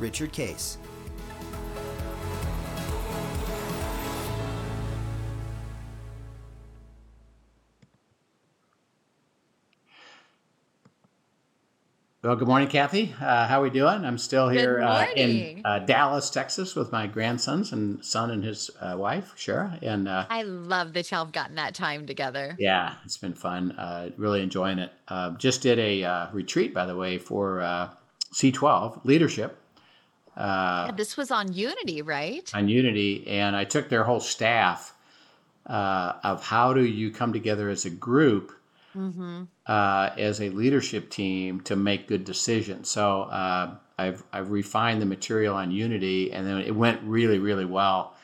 Richard Case. Well, good morning, Kathy. Uh, how are we doing? I'm still here uh, in uh, Dallas, Texas, with my grandsons and son and his uh, wife, Shara. And uh, I love that y'all have gotten that time together. yeah, it's been fun. Uh, really enjoying it. Uh, just did a uh, retreat, by the way, for uh, C12 leadership uh, Yeah, this was on Unity, right? on Unity, and I took their whole staff uh, of how do you come together as a group Mm-hmm. uh, as a leadership team to make good decisions. So uh, I've I've refined the material on Unity, and then it went really really well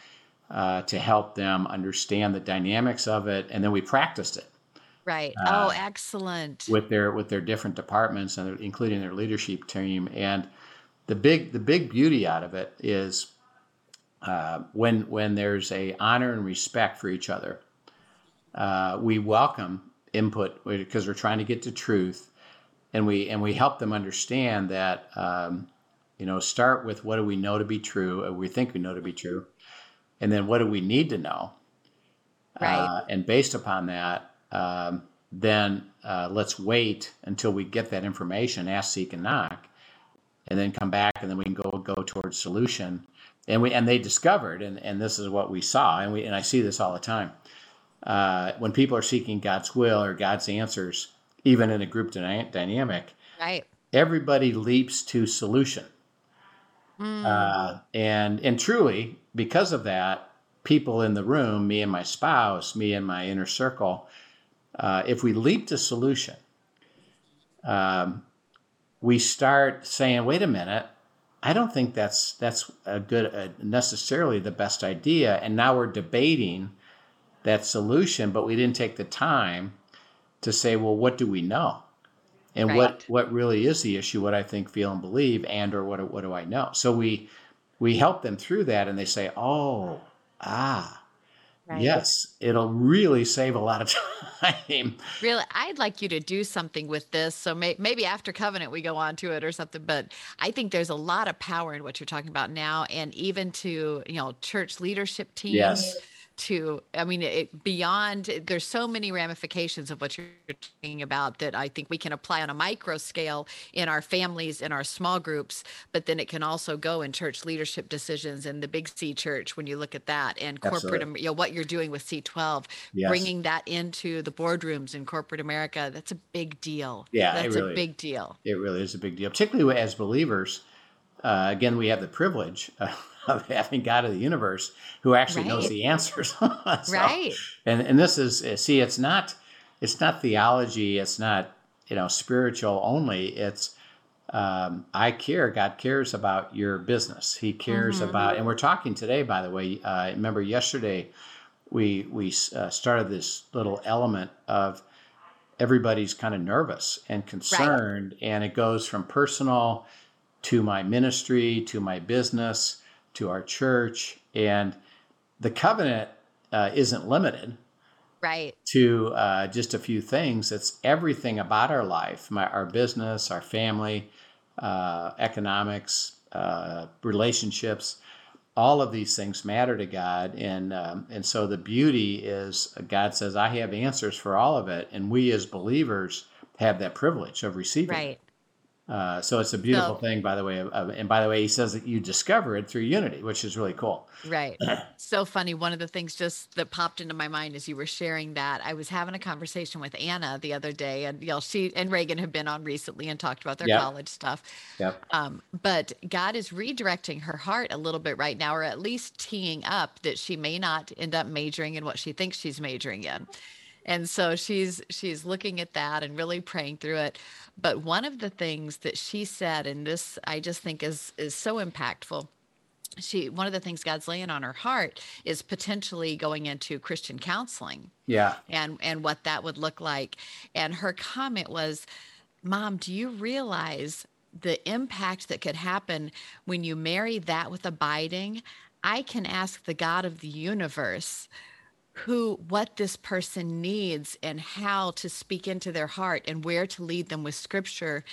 uh, to help them understand the dynamics of it, and then we practiced it Right. Uh, oh, excellent. with their with their different departments and their, including their leadership team. And the big the big beauty out of it is uh, when when there's a honor and respect for each other. Uh, we welcome input because we're trying to get to truth, and we and we help them understand that um, you know start with what do we know to be true, or we think we know to be true, and then what do we need to know, Right. uh, and based upon that, um, then uh, let's wait until we get that information, ask, seek, and knock, and then come back, and then we can go go towards solution. And we and they discovered, and, and this is what we saw, and we and I see this all the time. Uh, when people are seeking God's will or God's answers, even in a group dyna- dynamic, right. everybody leaps to solution. Mm. Uh, and and truly, because of that, people in the room, me and my spouse, me and my inner circle, uh, if we leap to solution, um, we start saying, "Wait a minute, I don't think that's that's a good uh, necessarily the best idea." And now we're debating that solution, but we didn't take the time to say, "Well, what do we know?" and what what really is the issue what i think feel and believe and or what what do i know so we we help them through that and they say oh ah Right. yes it'll really save a lot of time Really, I'd like you to do something with this. So may, maybe after Covenant, we go on to it or something. But I think there's a lot of power in what you're talking about now, and even to you know church leadership teams. Yes. To, I mean, it beyond. There's so many ramifications of what you're talking about that I think we can apply on a micro scale in our families, in our small groups. But then it can also go in church leadership decisions in the Big C Church when you look at that and corporate. Absolutely. You know what you're doing with C12, Yes. bringing that into the boardrooms in corporate America. That's a big deal. Yeah, that's really a big deal. it really is a big deal particularly as believers uh, again we have the privilege of having god of the universe who actually knows the answers. So- Right. and and this is see it's not it's not theology it's not you know spiritual only. It's um, i care god cares about your business. He cares Mhm. about and we're talking today by the way uh, remember yesterday we we uh, started this little element of everybody's kind of nervous and concerned and it goes from personal to my ministry to my business to our church and the covenant uh, isn't limited Right. to uh, just a few things. It's everything about our life, my, our business, our family, uh, economics, uh, relationships. All of these things matter to God, and um, and so the beauty is uh, God says, "I have answers for all of it," and we as believers have that privilege of receiving. Right. Uh, so it's a beautiful So- thing, by the way. And by the way, He says that you discover it through unity, which is really cool. Right. so funny. One of the things just that popped into my mind as you were sharing that, I was having a conversation with Anna the other day, and you know, she and Reagan have been on recently and talked about their Yep. college stuff. Yep. Um, but God is redirecting her heart a little bit right now, or at least teeing up that she may not end up majoring in what she thinks she's majoring in. And so she's she's looking at that and really praying through it. But one of the things that she said and this i just think is is so impactful she one of the things god's laying on her heart is potentially going into christian counseling Yeah. and and what that would look like. And her comment was mom do you realize the impact that could happen when you marry that with abiding? I can ask the god of the universe who what this person needs and how to speak into their heart and where to lead them with scripture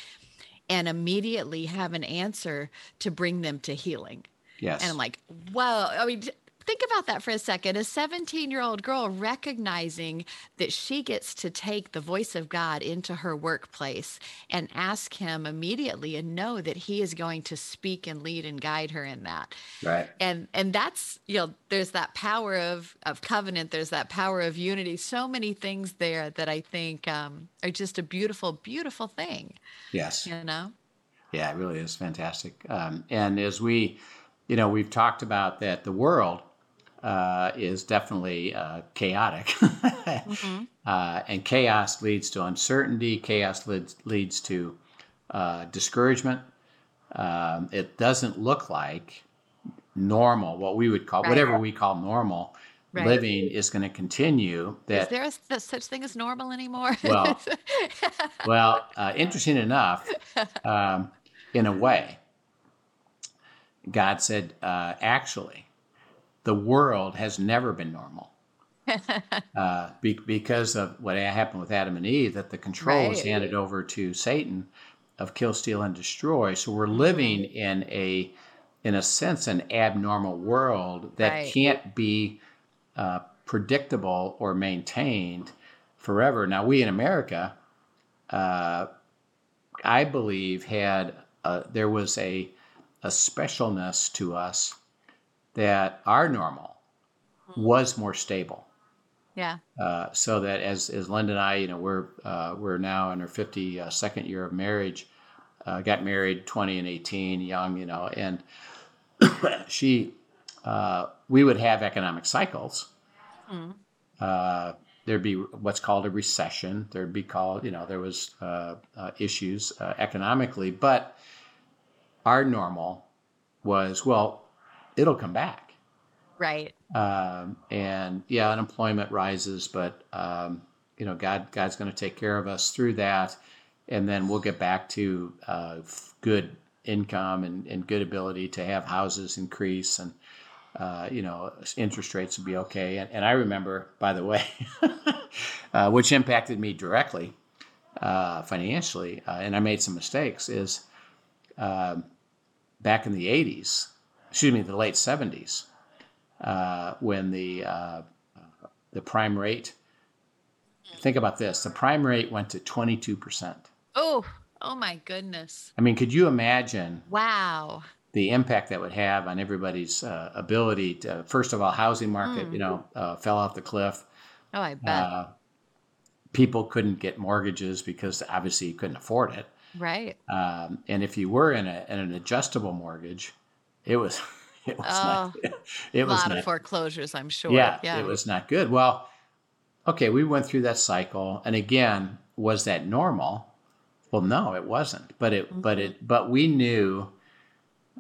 and immediately have an answer to bring them to healing Yes. and I'm like, whoa. I mean, think about that for a second. A 17 year old girl recognizing that she gets to take the voice of God into her workplace and ask Him immediately and know that He is going to speak and lead and guide her in that. right. And and that's you know there's that power of of covenant. There's that power of unity. So many things there that I think um, are just a beautiful, beautiful thing. Yes. You know. Yeah, it really is fantastic. Um, and as we, you know, we've talked about that the world uh, is definitely uh, chaotic. uh, and chaos leads to uncertainty, chaos leads, leads to uh, discouragement. Um, it doesn't look like normal, what we would call, Right. whatever we call normal Right. living is going to continue. Is there a, such thing as normal anymore? Well, Well, uh, interesting enough, um, in a way, God said, uh, actually, the world has never been normal. uh, be- because of what happened with Adam and Eve, that the control was Right. handed over to Satan of kill, steal, and destroy. So we're Mm-hmm. living in a, in a sense, an abnormal world that Right. can't be uh, predictable or maintained forever. Now, we in America, uh, I believe, had uh, there was a a specialness to us that our normal was more stable. yeah. Uh, so that as as Linda and I, you know, we're uh, we're now in our fifty second year of marriage. Uh, got married twenty and eighteen, young, you know, and she, uh, we would have economic cycles. Uh, there'd be what's called a recession. There'd be called, you know, there was uh, uh, issues uh, economically, but our normal was well, it'll come back. Right. Um, and yeah, unemployment rises, but um, you know, God, God's going to take care of us through that, and then we'll get back to uh, good income and, and good ability to have houses increase, and uh, you know, interest rates will be okay. And, and I remember, by the way, uh, which impacted me directly uh, financially, uh, and I made some mistakes. Is um, back in the '80s, excuse me, the late '70s uh, when the uh, the prime rate. Think about this: the prime rate went to 22 percent. Oh, oh my goodness. I mean, could you imagine Wow. the impact that would have on everybody's uh, ability to? First of all, housing market, you know, uh, fell off the cliff. Oh, I bet. Uh, people couldn't get mortgages because obviously you couldn't afford it. right. Um, and if you were in, a, in an adjustable mortgage, it was it was not, it A was lot not of foreclosures, I'm sure. yeah, Yeah. it was not good. Well, okay, we went through that cycle, and again, was that normal? Well, no, it wasn't. But it, but Mm-hmm. it, but we knew,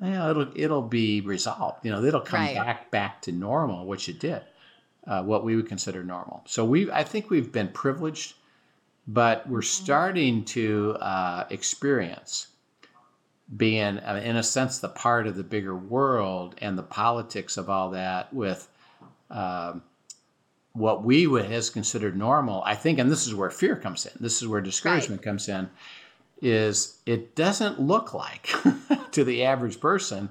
well, it'll it'll be resolved. You know, it'll come Right. back back to normal, which it did, uh, what we would consider normal. So we, I think we've been privileged, but we're Mm-hmm. starting to uh, experience being, in a sense, the part of the bigger world and the politics of all that with um, what we would has considered normal. I think, and this is where fear comes in. This is where discouragement comes in. Is it doesn't look like to the average person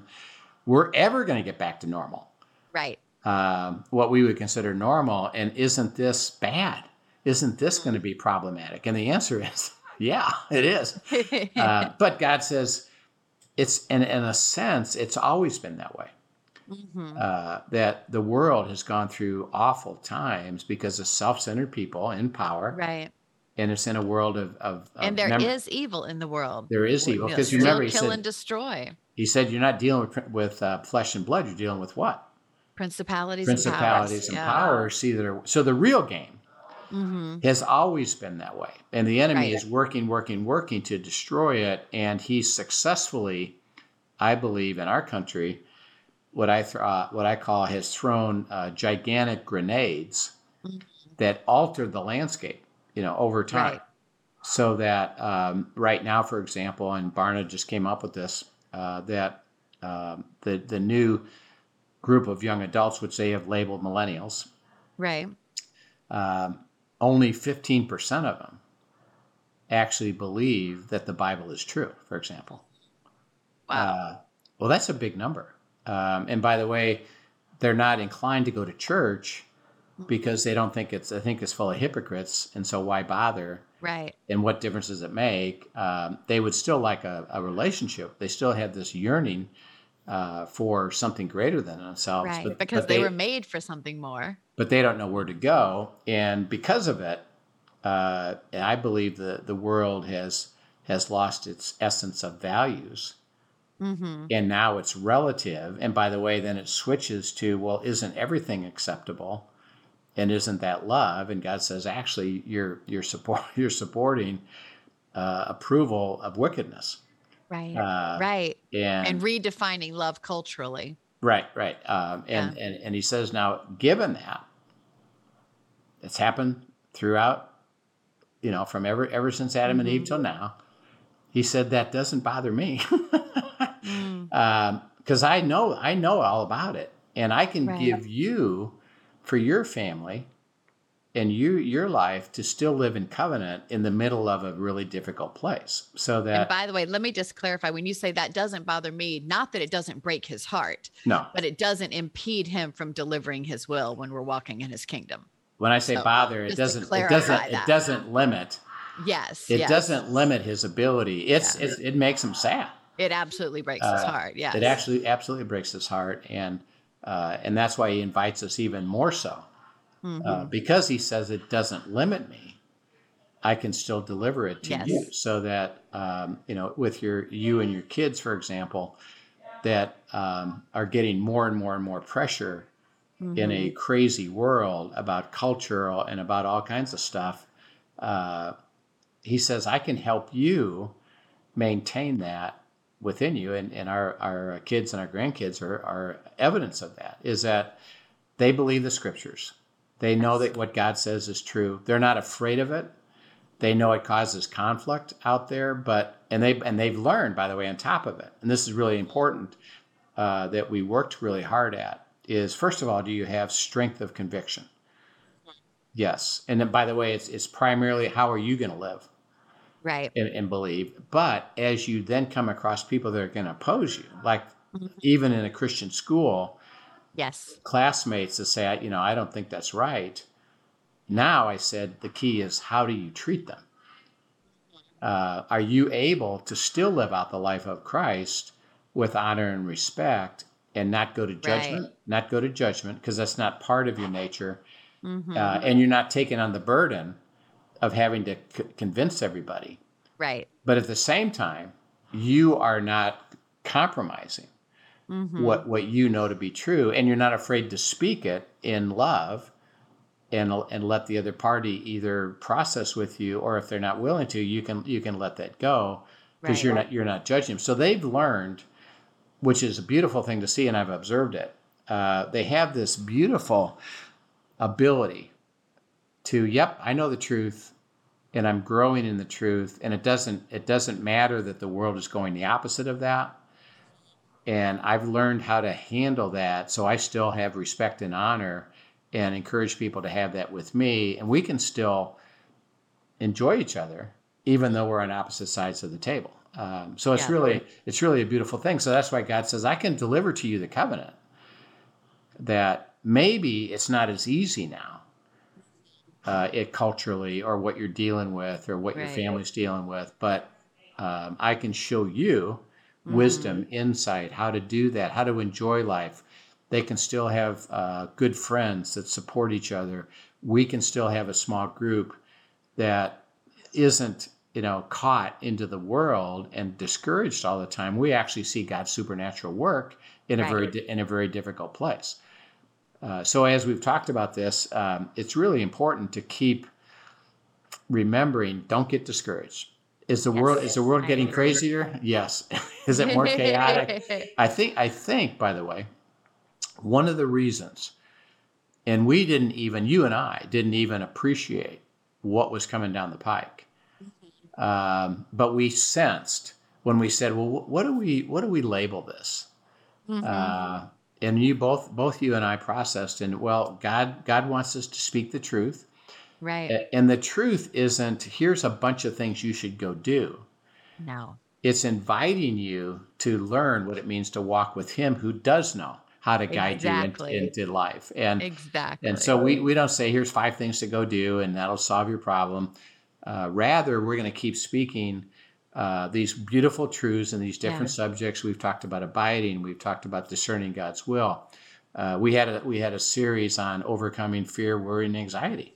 we're ever going to get back to normal, right. um, what we would consider normal, and isn't this bad? Isn't this going to be problematic? And the answer is, yeah, it is. Uh, but God says it's, in, in a sense, it's always been that way. Mhm. Uh, that the world has gone through awful times because of self-centered people in power, Right. and it's in a world of, of, of And there is evil in the world. there is evil because you remember he kill, said and destroy. he said you're not dealing with, with uh, flesh and blood, you're dealing with what Principalities, principalities and and powers. powers. See that are, so the real game Mm-hmm. has always been that way. And the enemy Right. is working, working, working to destroy it. And he successfully, I believe, in our country, what I th- uh, what I call has thrown uh, gigantic grenades Mhm. that alter the landscape, you know, over time. Right. So that um, right now, for example, and Barna just came up with this, uh, that um, the the new group of young adults, which they have labeled millennials, Right. um, only 15% of them actually believe that the Bible is true, for example. Wow. Uh, well, that's a big number. Um, and by the way, they're not inclined to go to church because they don't think it's, I think it's full of hypocrites. And so why bother? right. And what difference does it make? Um, they would still like a, a relationship. They still have this yearning uh, for something greater than themselves. Right. but- because but they, were made for something more. but they don't know where to go. And because of it, uh, I believe the, the world has has lost its essence of values. Mm-hmm. And now it's relative. And by the way, then it switches to, well, isn't everything acceptable? And isn't that love? And God says, actually, you're you're support you're supporting uh, approval of wickedness. Right. Uh, right. And, And redefining love culturally. Right, right. Um, and, and, and he says, now, given that, it's happened throughout, you know, from ever, ever since Adam and Eve till now, he said, that doesn't bother me. Mm. Because I know, I know all about it. And I can Right. give you, for your family and you, your life, to still live in covenant in the middle of a really difficult place. So that And by the way, let me just clarify when you say that doesn't bother me, not that it doesn't break his heart, no, but it doesn't impede him from delivering his will when we're walking in his kingdom. when I say So, bother, it just to doesn't, it doesn't, it doesn't limit Yes. it yes. doesn't limit his ability. It's, Yeah. it's it makes him sad. It absolutely breaks his Uh, heart. Yes. It actually absolutely breaks his heart, and uh, and that's why he invites us even more so Mhm. uh, because he says it doesn't limit me. I can still deliver it to Yes. you, so that um, you know, with your you and your kids, for example, that um, are getting more and more and more pressure in a Mhm. crazy world about cultural and about all kinds of stuff. Uh, he says, I can help you maintain that within you. And, and our, our kids and our grandkids are, are evidence of that, is that they believe the scriptures. They know that what God says is true. They're not afraid of it. They know it causes conflict out there, but and they and they've learned, by the way, on top of it. And this is really important uh, that we worked really hard at. Is first of all, do you have strength of conviction? Yes, and then by the way, it's it's primarily how are you going to live Right. and, and believe. But as you then come across people that are going to oppose you, like Mhm. even in a Christian school, Yes. classmates to say, you know, I don't think that's right. Now I said the key is how do you treat them? Uh, are you able to still live out the life of Christ with honor and respect and not go to judgment? Not go to judgment because that's not part of your nature. Mhm. Uh, and you're not taking on the burden of having to c- convince everybody. right. But at the same time, you are not compromising Mhm. what what you know to be true, and you're not afraid to speak it in love, and and let the other party either process with you, or if they're not willing to, you can you can let that go because Right. you're not you're not judging them. So they've learned, which is a beautiful thing to see, and I've observed it. Uh, they have this beautiful ability to, yep, I know the truth, and I'm growing in the truth, and it doesn't it doesn't matter that the world is going the opposite of that and I've learned how to handle that. So I still have respect and honor and encourage people to have that with me. And we can still enjoy each other, even though we're on opposite sides of the table. Um, so it's Yeah. really, it's really a beautiful thing. So that's why God says, I can deliver to you the covenant that maybe it's not as easy now. Uh, it culturally or what you're dealing with or what your family's dealing with, but um, I can show you wisdom, insight, how to do that, how to enjoy life. They can still have uh, good friends that support each other. We can still have a small group that isn't, you know, caught into the world and discouraged all the time. We actually see God's supernatural work in a very in a very difficult place. Uh, so as we've talked about this, um, it's really important to keep remembering don't get discouraged. Is the Yes, world is the world getting crazier? Yes. is it more chaotic? I think I think by the way, one of the reasons, and we didn't even you and I didn't even appreciate what was coming down the pike, um, but we sensed when we said, "Well, what do we what do we label this?" Mhm. Uh, and you both both you and I processed, and well, God God wants us to speak the truth, right. And the truth isn't here's a bunch of things you should go do no. it's inviting you to learn what it means to walk with him who does know how to guide Exactly. you in- into life and Exactly. and so we, we don't say here's five things to go do and that'll solve your problem uh, rather we're going to keep speaking uh, these beautiful truths and these different subjects we've talked about abiding we've talked about discerning god's will uh, we had a we had a series on overcoming fear worry and anxiety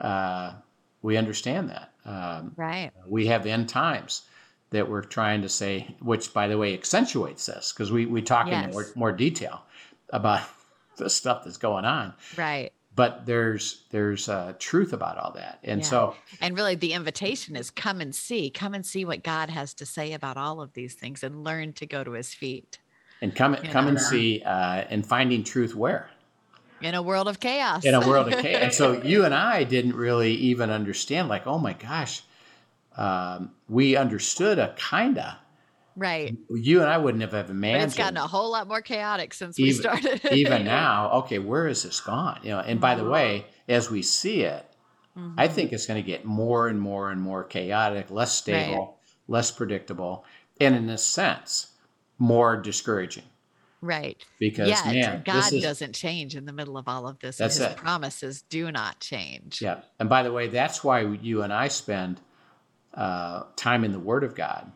uh, we understand that um, right. we have end times that we're trying to say, which by the way accentuates this because we, we talk in more, more detail about the stuff that's going on. Right. But there's there's uh, truth about all that, and Yeah. so And really, the invitation is come and see, come and see what God has to say about all of these things and learn to go to his feet and come You come and see uh, and finding truth where in a world of chaos. in a world of chaos. And so you and I didn't really even understand, like, oh my gosh, um, we understood a kinda. right. You and I wouldn't have But imagined. it's gotten a whole lot more chaotic since we Even- started. even now, okay, where is this gone? You know, and by the way, as we see it, I Mhm. think it's going to get more and more and more chaotic, less stable, less predictable, and in a sense, more discouraging. Right. Because Yet, man, God is doesn't change in the middle of all of this. That's and his it. promises do not change. yeah. And by the way, that's why you and I spend uh, time in the Word of God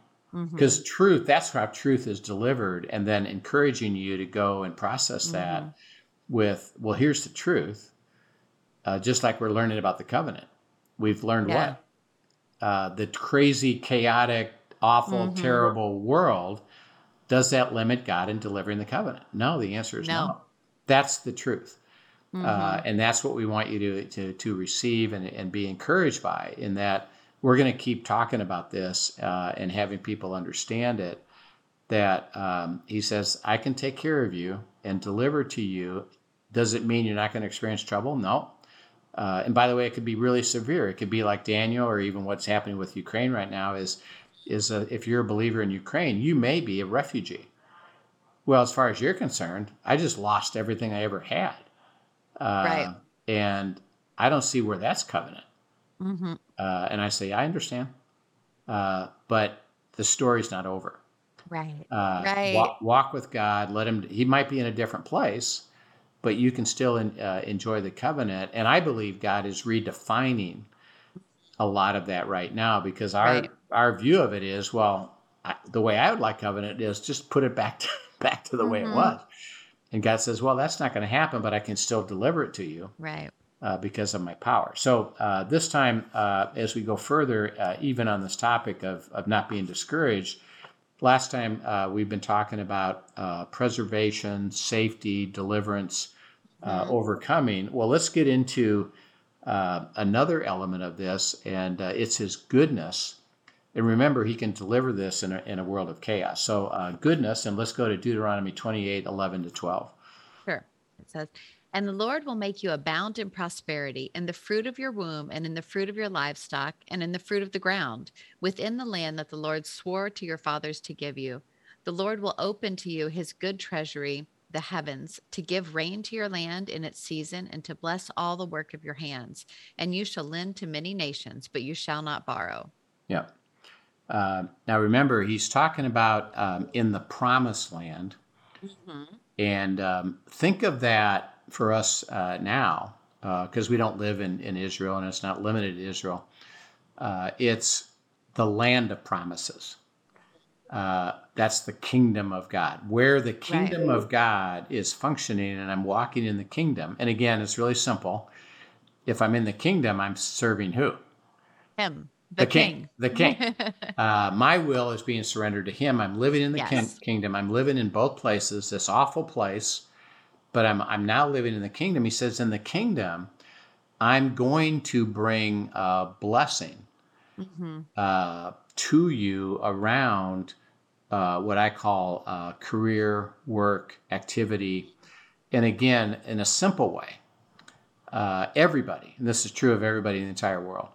because truth. That's how truth is delivered, and then encouraging you to go and process that Mhm. with well, here's the truth. Uh, just like we're learning about the covenant, we've learned Yeah. what uh, the crazy, chaotic, awful, Mhm. terrible world. Does that limit God in delivering the covenant? No, the answer is no. No. That's the truth. Uh, Mhm. and that's what we want you to, to, to receive and, and be encouraged by, in that we're going to keep talking about this uh, and having people understand it. That um, he says, I can take care of you and deliver to you. Does it mean you're not going to experience trouble? No. Uh, and by the way, it could be really severe. It could be like Daniel, or even what's happening with Ukraine right now. Is is uh, if you're a believer in Ukraine, you may be a refugee. Well, as far as you're concerned, I just lost everything I ever had. Uh, Right. And I don't see where that's covenant. Mhm. Uh, and I say, I understand. Uh, but the story's not over. Right. Uh, Right. Walk, walk with God. Let him, he might be in a different place, but you can still in, uh, enjoy the covenant. And I believe God is redefining a lot of that right now because our, Right. our view of it is, well, I, the way I would like covenant is just put it back to, back to the way it Mhm. was. And God says, well, that's not going to happen, but I can still deliver it to you Right. uh, because of my power. So uh, this time, uh, as we go further, uh, even on this topic of, of not being discouraged, last time uh, we've been talking about uh, preservation, safety, deliverance, uh, Mhm. overcoming. Well, let's get into uh, another element of this, and uh, it's His goodness. And remember, He can deliver this in a, in a world of chaos. So, uh, goodness, and let's go to Deuteronomy 28 11 to 12. Sure. It says, And the Lord will make you abound in prosperity, in the fruit of your womb, and in the fruit of your livestock, and in the fruit of the ground, within the land that the Lord swore to your fathers to give you. The Lord will open to you his good treasury, the heavens, to give rain to your land in its season, and to bless all the work of your hands. And you shall lend to many nations, but you shall not borrow. Yeah. Uh, now remember, he's talking about um, in the promised land. And um, think of that for us uh, now, because we don't live in, in Israel and it's not limited to Israel. Uh, it's the land of promises. Uh, that's the kingdom of God, where the kingdom of God is functioning, and I'm walking in the kingdom. And again, it's really simple. If I'm in the kingdom, I'm serving who? Him, The the, king, king. the king. Uh, my will is being surrendered to him. I'm living in the kin- kingdom. I'm living in both places, this awful place, but I'm I'm now living in the kingdom. He says, in the kingdom, I'm going to bring a blessing Mm-hmm. uh, to you around uh, what I call uh, career, work, activity. And again, in a simple way, uh, everybody, and this is true of everybody in the entire world,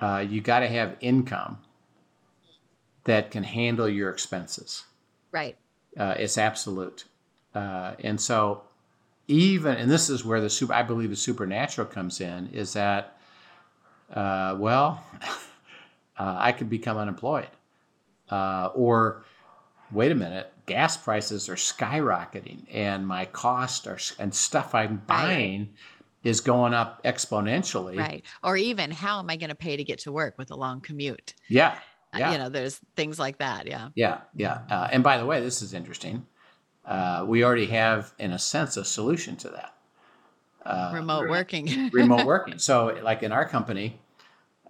uh, you got to have income that can handle your expenses. Right. Uh, it's absolute. Uh, and so, even, and this is where the super, I believe the supernatural comes in, is that, uh, well, uh, I could become unemployed. Uh, or, wait a minute, gas prices are skyrocketing and my cost are, and stuff I'm buying is going up exponentially. Right. Or even how am I going to pay to get to work with a long commute? Yeah. Uh, Yeah. You know, there's things like that. Yeah. Yeah, yeah. Uh, and by the way, this is interesting. Uh, we already have, in a sense, a solution to that. Uh, Remote working. remote working. So, like in our company,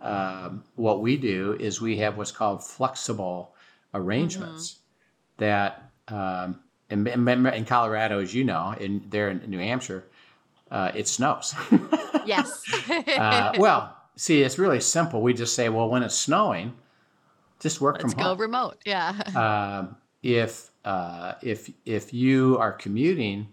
um, what we do is we have what's called flexible arrangements that um, in, in, Colorado, as you know, in there in New Hampshire, uh, it snows. yes. uh, well, see, it's really simple. We just say, well, when it's snowing, just work Let's from go remote. Yeah. um, if uh, if if you are commuting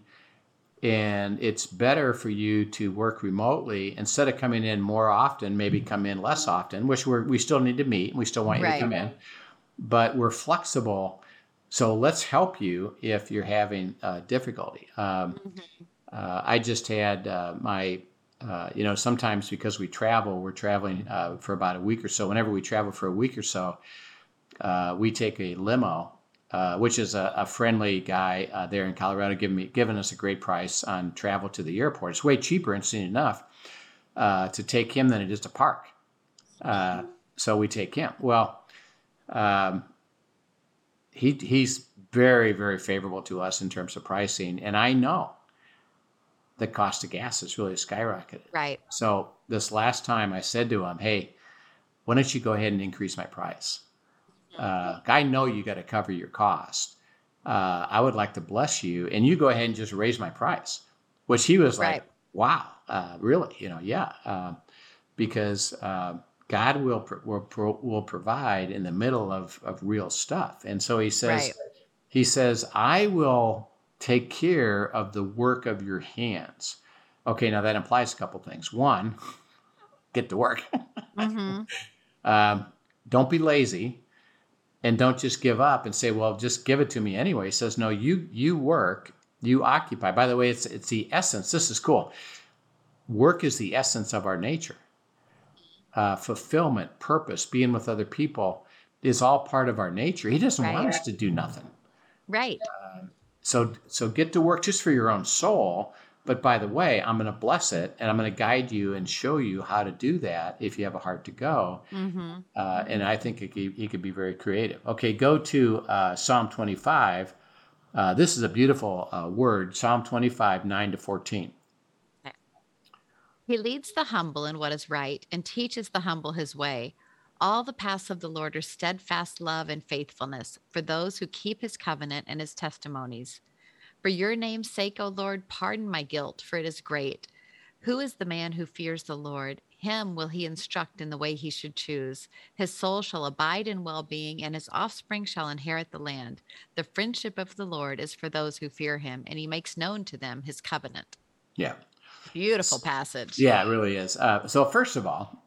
and it's better for you to work remotely instead of coming in more often, maybe come in less often, which we're, we still need to meet. And we still want you Right. to come in, but we're flexible. So let's help you if you're having uh, difficulty. Um, uh, I just had uh, my, uh, you know, sometimes because we travel, we're traveling uh, for about a week or so. Whenever we travel for a week or so, uh, we take a limo, uh, which is a, a friendly guy uh, there in Colorado, giving me giving us a great price on travel to the airport. It's way cheaper, interesting enough, uh, to take him than it is to park. Uh, so we take him. Well, um, he he's very very favorable to us in terms of pricing, and I know the cost of gas has really skyrocketed. right. So this last time I said to him, "Hey, why don't you go ahead and increase my price? Uh, I know you got to cover your cost. Uh, I would like to bless you, and you go ahead and just raise my price." Which he was like, "Wow, uh, really? You know, yeah." Um, because uh, God will will will provide in the middle of of real stuff, and so he says, Right. he says, "I will take care of the work of your hands." Okay, now that implies a couple things. One, get to work. hmm um, don't be lazy, and don't just give up and say, "Well, just give it to me anyway." He says, "No, you you work, you occupy." By the way, it's it's the essence. This is cool. Work is the essence of our nature. Uh, fulfillment, purpose, being with other people is all part of our nature. He doesn't want us to do nothing. Right. So so get to work just for your own soul. But by the way, I'm going to bless it, and I'm going to guide you and show you how to do that if you have a heart to go. hmm Uh, and I think it he could be very creative. Okay, go to uh, Psalm 25. Uh, this is a beautiful uh, word, Psalm 25, 9 to 14. He leads the humble in what is right and teaches the humble his way. All the paths of the Lord are steadfast love and faithfulness for those who keep his covenant and his testimonies. For your name's sake, O Lord, pardon my guilt, for it is great. Who is the man who fears the Lord? Him will he instruct in the way he should choose. His soul shall abide in well being, and his offspring shall inherit the land. The friendship of the Lord is for those who fear him, and he makes known to them his covenant. Yeah, Beautiful passage. yeah, it really is. Uh, so first of all,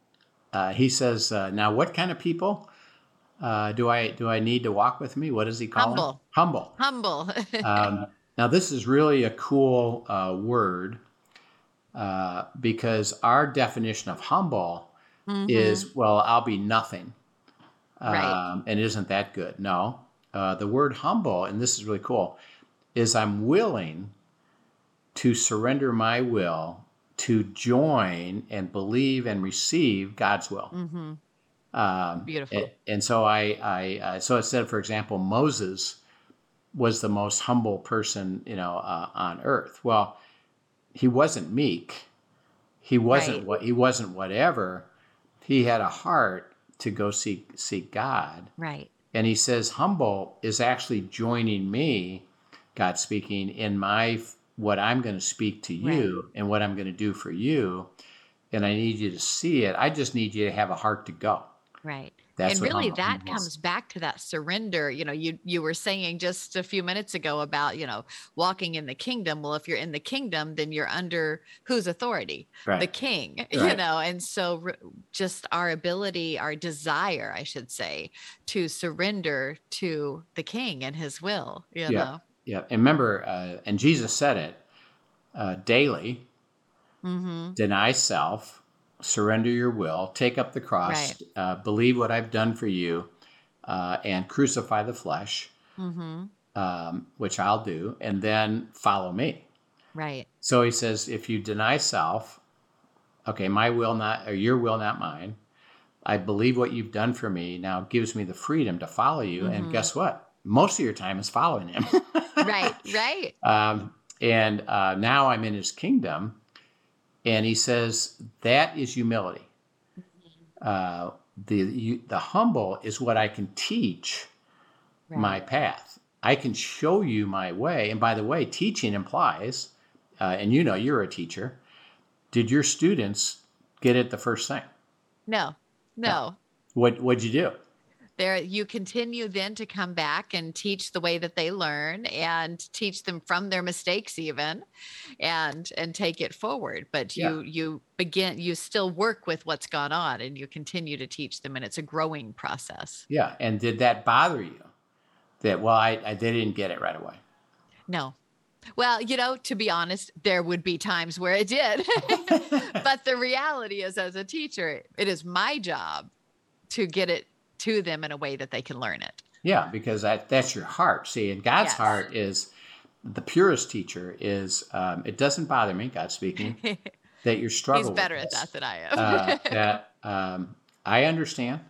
uh, he says, uh, "Now, what kind of people uh, do I do I need to walk with me? What does he call them? Humble. Humble. Humble. Um, now, this is really a cool uh, word uh, because our definition of humble Mhm. is, well, I'll be nothing. Right. Um, and isn't that good? No. Uh, the word humble, and this is really cool, is I'm willing to surrender my will to join and believe and receive God's will. Mhm. Um, Beautiful. And, and so I, I uh, so it said, for example, Moses was the most humble person, you know, uh, on earth. Well, he wasn't meek. He wasn't Right. what he wasn't whatever. He had a heart to go seek seek God. Right. And he says, humble is actually joining me, God speaking, in my what I'm going to speak to you and what I'm going to do for you. and I need you to see it. I just need you to have a heart to go. Right. That's and really humble that means. comes back to that surrender. You know, you you were saying just a few minutes ago about, you know, walking in the kingdom. Well, if you're in the kingdom, then you're under whose authority? The Right. king, you know. And so just our ability, our desire, I should say, to surrender to the king and his will, you Yeah. know. Yeah. And remember, uh, and Jesus said it uh, daily Mhm. deny self, surrender your will, take up the cross, uh, believe what I've done for you, uh, and crucify the flesh, Mhm. um, which I'll do, and then follow me. Right. So he says, if you deny self, okay, my will not, or your will not mine. I believe what you've done for me now gives me the freedom to follow you. And Mhm. guess what? Most of your time is following him. Right. Right. Um, and uh, now I'm in his kingdom. And he says, that is humility. Uh, the, you, the humble is what I can teach Right. my path. I can show you my way. And by the way, teaching implies, uh, and you know you're a teacher, did your students get it the first thing? no. No. What, what'd you do? There you continue then to come back and teach the way that they learn and teach them from their mistakes even and and take it forward but Yeah. you you begin you still work with what's gone on and you continue to teach them and it's a growing process Yeah. And did that bother you? That, well, I, I they didn't get it right away. no well you know to be honest there would be times where it did but the reality is as a teacher it is my job to get it to them in a way that they can learn it Yeah, because that, that's your heart. See, and God's Yes. heart is the purest teacher is, um, it doesn't bother me, God speaking, that you're struggling. he's better at this. that than i am uh, that um, I understand.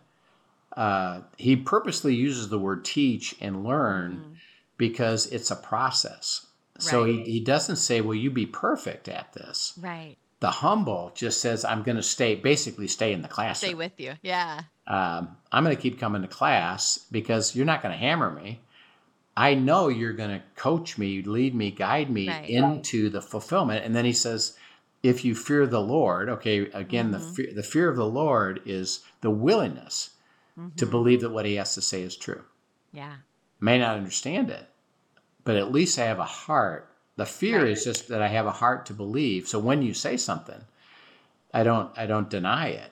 Uh, he purposely uses the word teach and learn Mhm. because it's a process. So he, he doesn't say, Will you be perfect at this? right The humble just says, I'm going to stay, basically stay in the classroom. stay with you yeah um, I'm going to keep coming to class because you're not going to hammer me. I know you're going to coach me, lead me, guide me Right. into the fulfillment. And then he says, if you fear the Lord, okay, again, the, Mhm. fear, the fear of the Lord is the willingness to Mhm. believe that what he has to say is true. yeah May not understand it, but at least I have a heart. The fear Right. is just that I have a heart to believe. So when you say something, I don't, I don't deny it.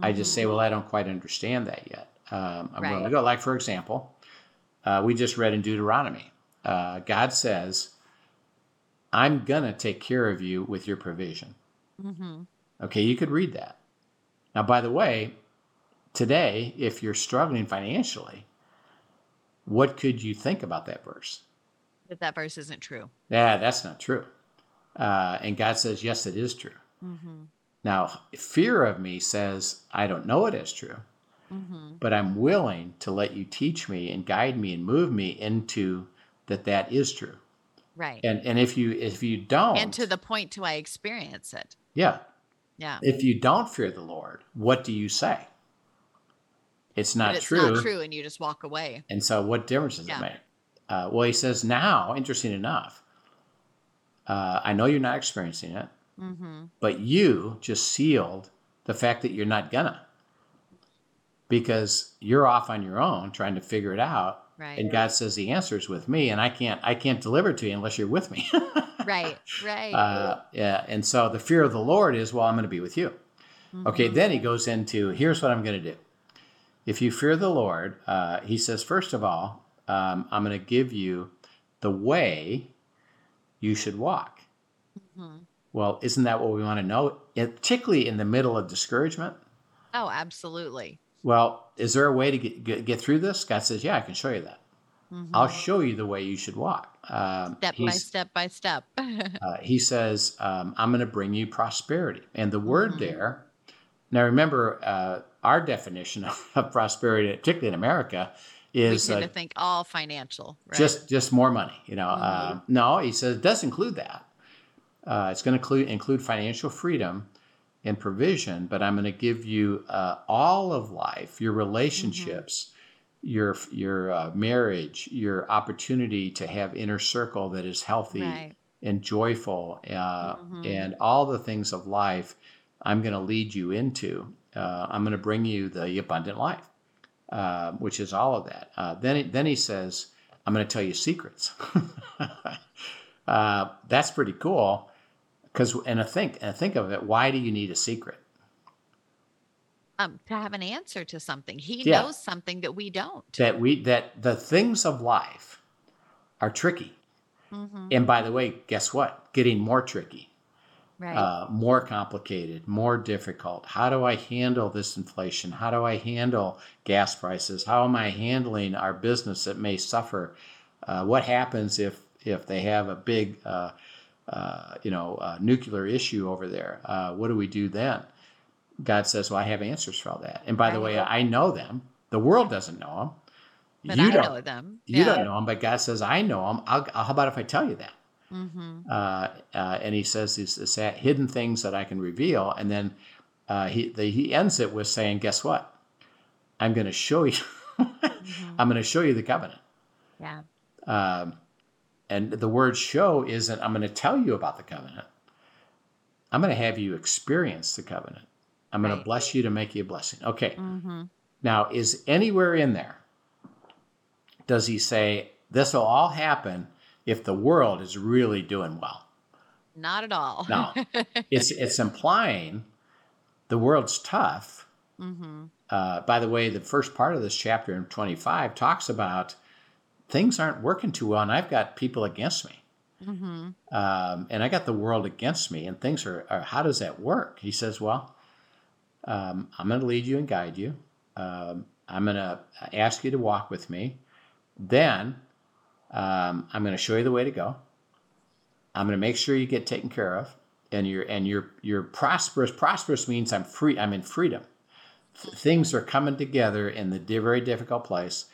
I just say, well, I don't quite understand that yet. Um, I'm willing to go. Like, for example, uh, we just read in Deuteronomy, uh, God says, I'm going to take care of you with your provision. hmm Okay, you could read that. Now, by the way, today, if you're struggling financially, what could you think about that verse? But that verse isn't true. Yeah, that's not true. Uh, and God says, yes, it is true. Mm-hmm. Now, fear of me says, I don't know it as true. Mm-hmm. but I'm willing to let you teach me and guide me and move me into that that is true. Right. And and if you if you don't and to the point to I experience it. yeah, Yeah. if you don't fear the Lord, what do you say? It's not it's true. not true and you just walk away. And so what difference does Yeah. it make? Uh, well, he says now, interesting enough, uh, I know you're not experiencing it, Mm-hmm. but you just sealed the fact that you're not gonna. Because you're off on your own trying to figure it out. Right. and God says the answer is with me, and I can't I can't deliver it to you unless you're with me. right. Right. uh, yeah, and so the fear of the Lord is, well, I'm going to be with you. Okay, Mhm. then he goes into here's what I'm going to do. If you fear the Lord, uh, he says, first of all, um, I'm going to give you the way you should walk. Mhm. Well, isn't that what we want to know? Particularly in the middle of discouragement. Oh, absolutely. Well, is there a way to get, get, get through this? God says, yeah, I can show you that. Mhm. I'll show you the way you should walk. Um, step by step by step. uh, he says, um, I'm going to bring you prosperity. And the word Mhm. there, now remember, uh, our definition of prosperity, particularly in America, we is tend uh, to think all financial. Right? just just more money. You know, uh, Mhm. no, he says it does include that. Uh, it's going to include include financial freedom and provision, but I'm going to give you uh, all of life, your relationships, your your uh, marriage, your opportunity to have inner circle that is healthy right. and joyful, uh, Mhm. and all the things of life I'm going to lead you into. Uh, I'm going to bring you the abundant life, uh, which is all of that. Uh, then, then he says, I'm going to tell you secrets. Uh, that's pretty cool. Because, and I think, and think of it, why do you need a secret? Um, to have an answer to something. He Yeah. knows something that we don't. That we that the things of life are tricky. Mhm. And by the way, guess what? Getting more tricky. Right. uh, more complicated, more difficult. How do I handle this inflation? How do I handle gas prices? How am I handling our business that may suffer? Uh, what happens if if they have a big, uh, uh, you know, uh, nuclear issue over there? Uh, what do we do then? God says, "Well, I have answers for all that." And by the way. I know them. The world doesn't know them. but you I don't. know them. You don't know them, but God says, "I know them." I'll, how about if I tell you that? hmm uh, uh, and he says these, these hidden things that I can reveal, and then uh, he the, he ends it with saying, "Guess what? I'm going to show you. I'm going to show you the covenant." Yeah. Um, and the word "show" isn't I'm going to tell you about the covenant. I'm going to have you experience the covenant. I'm going to bless you to make you a blessing. Okay. hmm Now, is anywhere in there does he say this will all happen if the world is really doing well? Not at all. No. it's it's implying the world's tough. hmm Uh, by the way, the first part of this chapter in 25 talks about things aren't working too well, and I've got people against me, hmm um, and I got the world against me, and things are, are how does that work? He says, well, um, I'm going to lead you and guide you. Um, I'm going to ask you to walk with me. Then um, I'm going to show you the way to go. I'm going to make sure you get taken care of, and you're and you're you're prosperous. Prosperous means I'm free. I'm in freedom. Th- things are coming together in the very difficult place.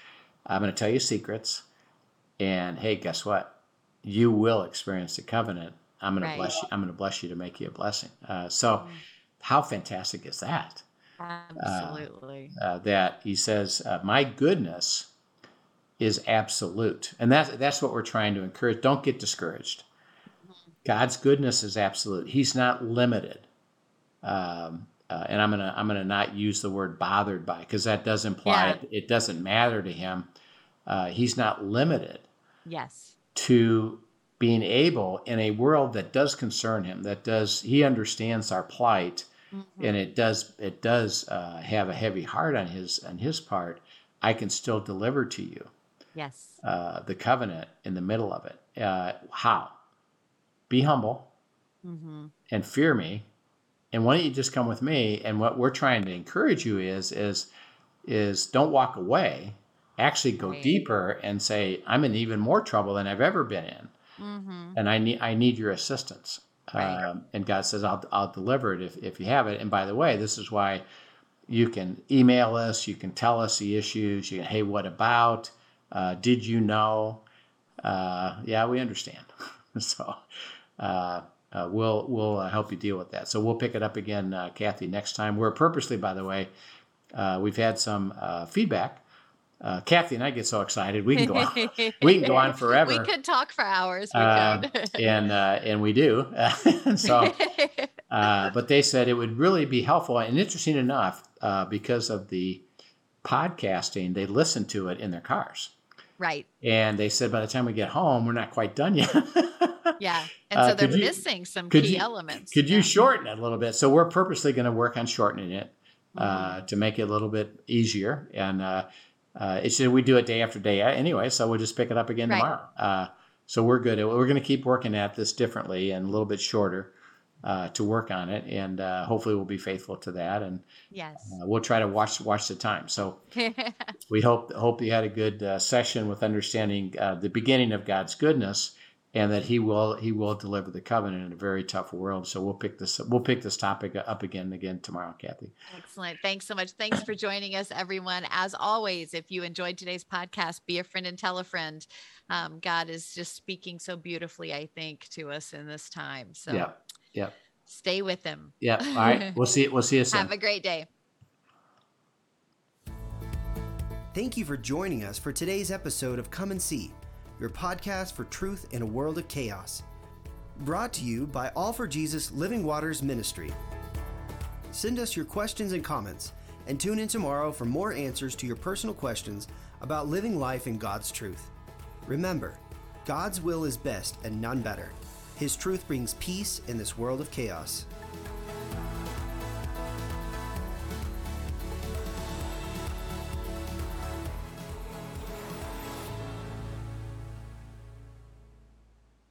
I'm going to tell you secrets, and hey, guess what? You will experience the covenant. I'm going to Right. bless you. I'm going to bless you to make you a blessing. Uh, so, how fantastic is that? Absolutely. uh, that he says, uh, "My goodness is absolute," and that's that's what we're trying to encourage. Don't get discouraged. God's goodness is absolute. He's not limited. Um, uh, and I'm gonna I'm gonna not use the word bothered by because that does imply Yeah. it, it doesn't matter to him. Uh, he's not limited yes. to being able in a world that does concern him that does he understands our plight Mhm. and it does it does uh, have a heavy heart on his on his part i can still deliver to you Yes. uh, the covenant in the middle of it uh, how be humble mm-hmm. and fear me and why don't you just come with me and what we're trying to encourage you is is is don't walk away actually go Right. deeper and say i'm in even more trouble than i've ever been in hmm and I need I need your assistance. Right. Um, and God says, I'll, I'll deliver it if, if you have it. And by the way, this is why you can email us, you can tell us the issues. You can, hey, what about? Uh, did you know? Uh, yeah, we understand. so uh, uh, we'll we'll uh, help you deal with that. So we'll pick it up again, uh, Kathy, next time. We're purposely, by the way, uh, we've had some uh, feedback. Uh, Kathy and I get so excited we can go on, we can go on forever We could talk for hours. We and uh, and we do. so, uh, but they said it would really be helpful and interesting enough uh, because of the podcasting. They listen to it in their cars, right. and they said by the time we get home, we're not quite done yet. Yeah. And Uh, so they're you- missing some key you- elements. Could you Yeah. shorten it a little bit? So we're purposely going to work on shortening it uh, Mm-hmm. to make it a little bit easier. And uh, uh, it should we do it day after day anyway, so we'll just pick it up again Right. tomorrow. Uh, so we're good. We're going to keep working at this differently and a little bit shorter uh, to work on it, and uh, hopefully we'll be faithful to that. And Yes. uh, we'll try to watch watch the time. So we hope hope you had a good uh, session with understanding uh, the beginning of God's goodness, and that He will He will deliver the covenant in a very tough world. So we'll pick this we'll pick this topic up again and again tomorrow, Kathy. Excellent. Thanks so much. Thanks for joining us, everyone. As always, if you enjoyed today's podcast, be a friend and tell a friend. Um, God is just speaking so beautifully, I think, to us in this time. So Yeah, yeah, stay with Him. yeah. All right, we'll see. We'll see you soon. Have a great day. Thank you for joining us for today's episode of Come and See, your podcast for truth in a world of chaos. Brought to you by All for Jesus Living Waters Ministry. Send us your questions and comments, and tune in tomorrow for more answers to your personal questions about living life in God's truth. Remember, God's will is best and none better. His truth brings peace in this world of chaos.